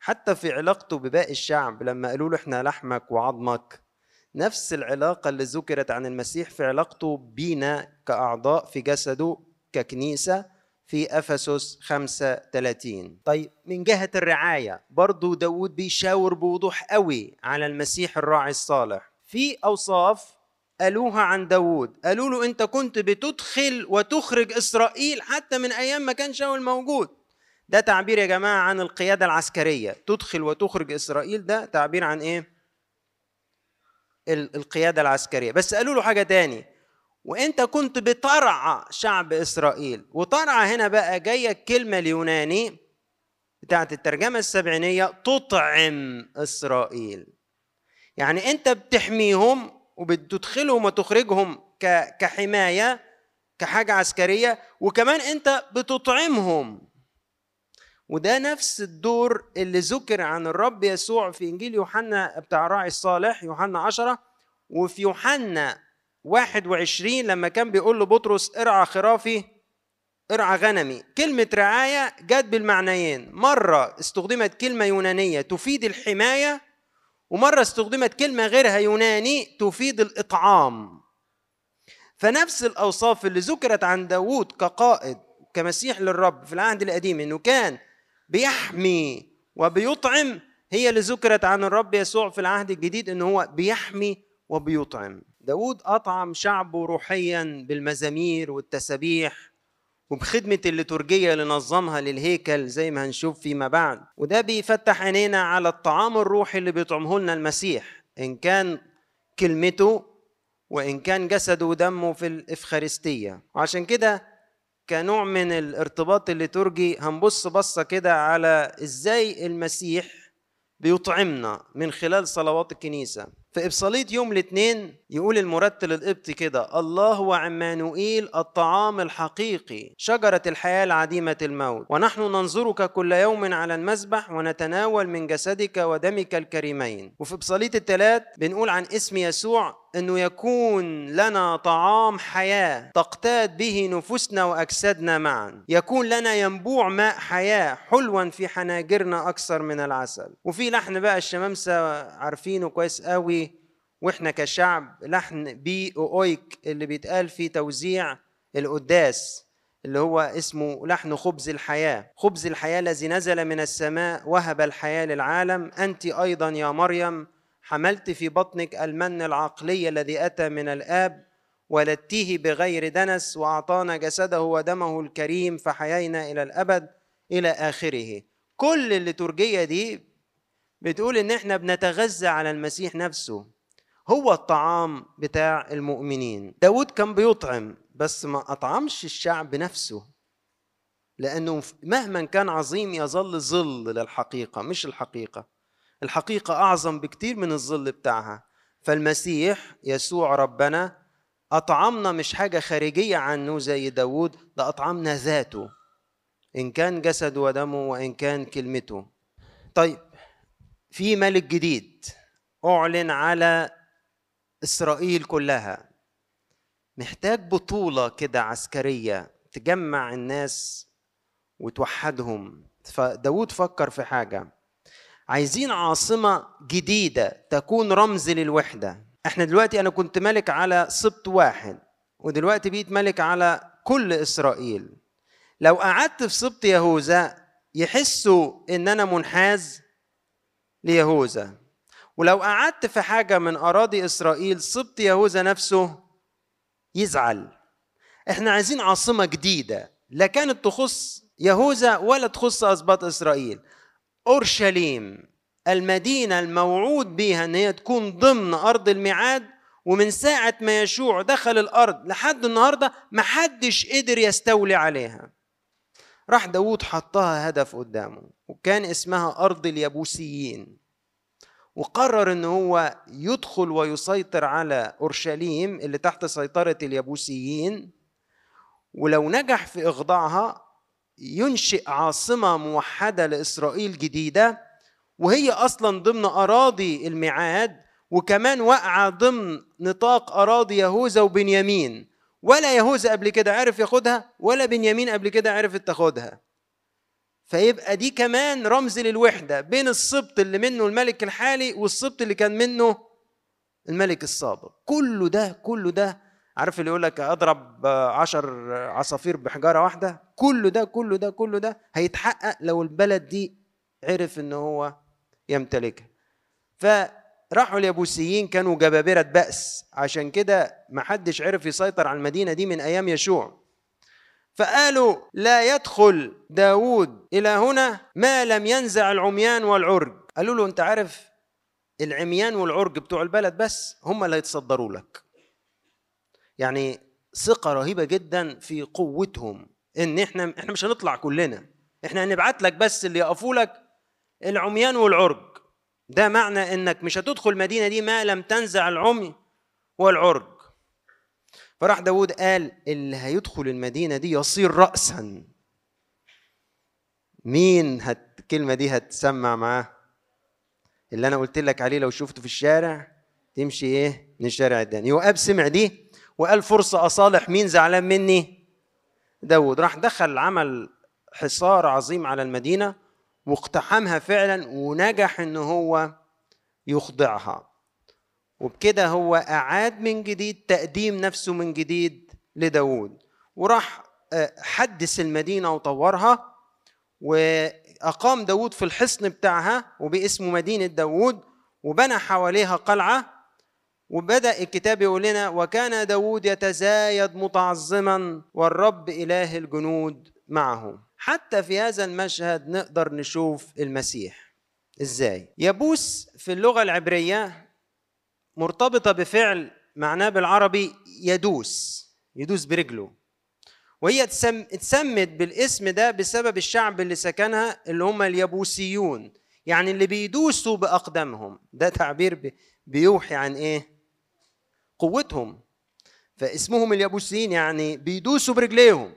حتى في علاقته بباقي الشعب لما قالوا له إحنا لحمك وعظمك نفس العلاقة اللي ذكرت عن المسيح في علاقته بينا كأعضاء في جسده ككنيسة في أفسس 35 طيب من جهة الرعاية برضو داود بيشاور بوضوح قوي على المسيح الراعي الصالح. في أوصاف قالوها عن داوود. قالوا له أنت كنت بتدخل وتخرج إسرائيل حتى من أيام ما كان شاول موجود. ده تعبير يا جماعة عن القيادة العسكرية. تدخل وتخرج إسرائيل ده تعبير عن إيه؟ القيادة العسكرية. بس قالوا له حاجة تاني. وأنت كنت بترعى شعب إسرائيل. وترعى هنا بقى جاية الكلمة اليوناني بتاعت الترجمة السبعينية تطعم إسرائيل. يعني أنت بتحميهم وبتدخلهم وتخرجهم كحماية كحاجة عسكرية وكمان انت بتطعمهم. وده نفس الدور اللي ذكر عن الرب يسوع في إنجيل يوحنا بتاع الراعي الصالح يوحنا عشرة وفي يوحنا 21 لما كان بيقول له بطرس ارعى خرافي ارعى غنمي. كلمة رعاية جت بالمعنيين. مرة استخدمت كلمة يونانية تفيد الحماية ومرة استخدمت كلمة غيرها يوناني تفيد الإطعام. فنفس الأوصاف اللي ذكرت عن داوود كقائد كمسيح للرب في العهد القديم إنه كان بيحمي وبيطعم. هي اللي ذكرت عن الرب يسوع في العهد الجديد إنه هو بيحمي وبيطعم. داود أطعم شعبه روحيا بالمزامير والتسابيح وبخدمة الليتورجية اللي نظمها للهيكل زي ما هنشوف فيما بعد. وده بيفتح عينينا على الطعام الروحي اللي بيطعمه لنا المسيح. إن كان كلمته وإن كان جسده ودمه في الإفخارستية. وعشان كده كنوع من الارتباط الليتورجي هنبص بصة كده على إزاي المسيح بيطعمنا من خلال صلوات الكنيسة. في إبصالية يوم الاثنين يقول المرتل القبطي كده الله هو عمانوئيل الطعام الحقيقي شجرة الحياة العديمة الموت ونحن ننظرك كل يوم على المذبح ونتناول من جسدك ودمك الكريمين. وفي إبصالية الثلاث بنقول عن اسم يسوع أنه يكون لنا طعام حياة تقتاد به نفوسنا وأجسادنا معا. يكون لنا ينبوع ماء حياة حلوا في حناجرنا أكثر من العسل. وفي لحن بقى الشمامسه عارفينه كويس قوي وإحنا كشعب لحن بي اويك اللي بيتقال في توزيع القداس اللي هو اسمه لحن خبز الحياة. خبز الحياة الذي نزل من السماء وهب الحياة للعالم. أنت أيضا يا مريم حملت في بطنك المن العقلي الذي أتى من الآب ولدتيه بغير دنس وأعطانا جسده ودمه الكريم فحيينا إلى الأبد إلى آخره. كل الليتورجية دي بتقول إن إحنا بنتغذى على المسيح نفسه. هو الطعام بتاع المؤمنين. داود كان بيطعم بس ما أطعمش الشعب نفسه. لأنه مهما كان عظيم يظل ظل للحقيقة مش الحقيقة. الحقيقة أعظم بكتير من الظل بتاعها. فالمسيح يسوع ربنا أطعمنا مش حاجة خارجية عنه زي داود ده أطعمنا ذاته إن كان جسد ودمه وإن كان كلمته. طيب في ملك جديد أعلن على إسرائيل كلها. محتاج بطولة كده عسكرية تجمع الناس وتوحدهم. فداود فكر في حاجة. عايزين عاصمة جديدة تكون رمز للوحدة. إحنا دلوقتي أنا كنت ملك على سبط واحد ودلوقتي بقيت ملك على كل إسرائيل. لو قعدت في سبط يهوذا يحسوا إن أنا منحاز ليهوذا. ولو قعدت في حاجة من أراضي إسرائيل سبط يهوذا نفسه يزعل. إحنا عايزين عاصمة جديدة لا كانت تخص يهوذا ولا تخص أسباط إسرائيل. أورشليم المدينة الموعود بها إن هي تكون ضمن أرض الميعاد ومن ساعة ما يشوع دخل الأرض لحد النهارده ما حدش قدر يستولي عليها. راح داود حطها هدف قدامه وكان اسمها أرض اليبوسيين وقرر إن هو يدخل ويسيطر على أورشليم اللي تحت سيطرة اليبوسيين ولو نجح في إخضاعها ينشئ عاصمة موحدة لإسرائيل جديدة وهي أصلا ضمن أراضي الميعاد وكمان واقعة ضمن نطاق أراضي يهوذا وبنيامين. ولا يهوذا قبل كده عرف ياخدها ولا بنيامين قبل كده عرفت تاخدها. فيبقى دي كمان رمز للوحدة بين السبط اللي منه الملك الحالي والسبط اللي كان منه الملك السابق. كله ده كله ده عارف اللي يقول لك اضرب عشر عصافير بحجارة واحدة؟ كل ده كل ده كل ده هيتحقق لو البلد دي عرف إن هو يمتلكها. فراحوا اليابوسيين كانوا جبابرة بأس. عشان كده ما حدش عرف يسيطر على المدينة دي من أيام يشوع. فقالوا لا يدخل داود إلى هنا ما لم ينزع العميان والعرج. قالوا له أنت عارف العميان والعرج بتوع البلد بس هم اللي هيتصدروا لك. يعني ثقة رهيبة جدا في قوتهم إن إحنا إحنا مش هنطلع كلنا. إحنا هنبعت لك بس اللي يقفوا لك العميان والعرج. ده معنى إنك مش هتدخل المدينة دي ما لم تنزع العمي والعرج. فراح داود قال اللي هيدخل المدينة دي يصير رأسا. مين هت الكلمة دي هتسمع معاه؟ اللي أنا قلت لك عليه لو شفته في الشارع تمشي إيه؟ من الشارع الداني يوقاب سمع دي وقال فرصة أصالح مين زعلان مني؟ داود. راح دخل عمل حصار عظيم على المدينة واقتحمها فعلا ونجح إن هو يخضعها. وبكده هو أعاد من جديد تقديم نفسه من جديد لداود. وراح حدث المدينة وطورها وأقام داود في الحصن بتاعها وباسمه مدينة داود وبنى حواليها قلعة وبدأ الكتاب يقول لنا وكان داود يتزايد متعظما والرب إله الجنود معه. حتى في هذا المشهد نقدر نشوف المسيح. إزاي؟ يبوس في اللغة العبرية مرتبطة بفعل معناه بالعربي يدوس يدوس برجله. وهي اتسمت بالاسم ده بسبب الشعب اللي سكنها اللي هم اليبوسيون يعني اللي بيدوسوا بأقدامهم. ده تعبير بيوحي عن إيه؟ قوتهم. فاسمهم اليبوسيين يعني بيدوسوا برجليهم.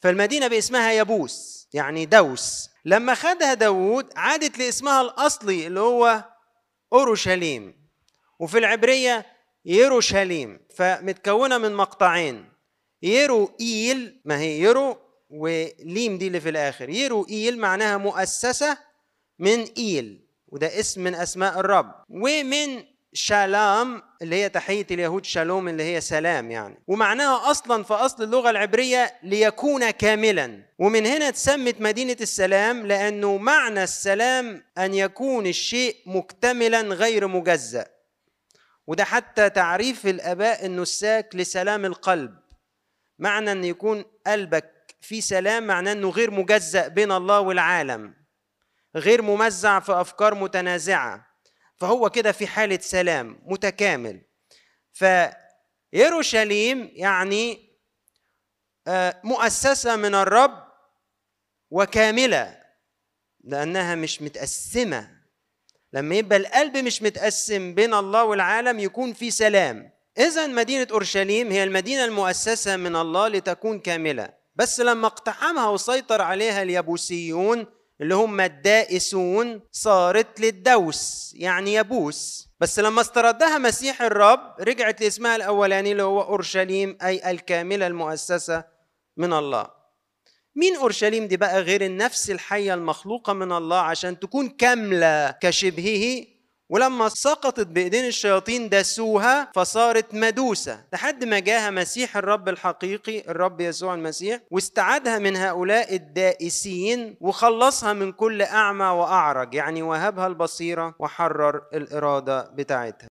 فالمدينة باسمها يبوس يعني دوس. لما خدها داود عادت لاسمها الأصلي اللي هو أورشليم. وفي العبرية يروشليم فمتكونة من مقطعين. يرو إيل ما هي يرو وليم دي اللي في الآخر. يرو إيل معناها مؤسسة من إيل وده اسم من أسماء الرب. ومن شالام اللي هي تحية اليهود شالوم اللي هي سلام يعني. ومعناها أصلا في أصل اللغة العبرية ليكون كاملا. ومن هنا تسمت مدينة السلام لأنه معنى السلام أن يكون الشيء مكتملا غير مجزأ. وده حتى تعريف الآباء النساك لسلام القلب. معنى أن يكون قلبك في سلام معناه أنه غير مجزأ بين الله والعالم. غير ممزع في أفكار متنازعة. فهو كده في حالة سلام متكامل. فيروشليم يعني مؤسسة من الرب وكاملة لأنها مش متقسمة. لما يبقى القلب مش متقسم بين الله والعالم يكون في سلام. إذا مدينة أورشليم هي المدينة المؤسسة من الله لتكون كاملة. بس لما اقتحمها وسيطر عليها اليبوسيون اللي هم الدائسون صارت للدوس يعني يبوس. بس لما استردها مسيح الرب رجعت لاسمها الأولاني اللي هو أورشليم أي الكاملة المؤسسة من الله. مين أورشليم دي بقى غير النفس الحية المخلوقة من الله عشان تكون كاملة كشبهه؟ ولما سقطت بإيدين الشياطين داسوها فصارت مدوسة. لحد ما جاها مسيح الرب الحقيقي الرب يسوع المسيح واستعادها من هؤلاء الدائسين وخلصها من كل أعمى وأعرج. يعني وهبها البصيرة وحرر الإرادة بتاعتها.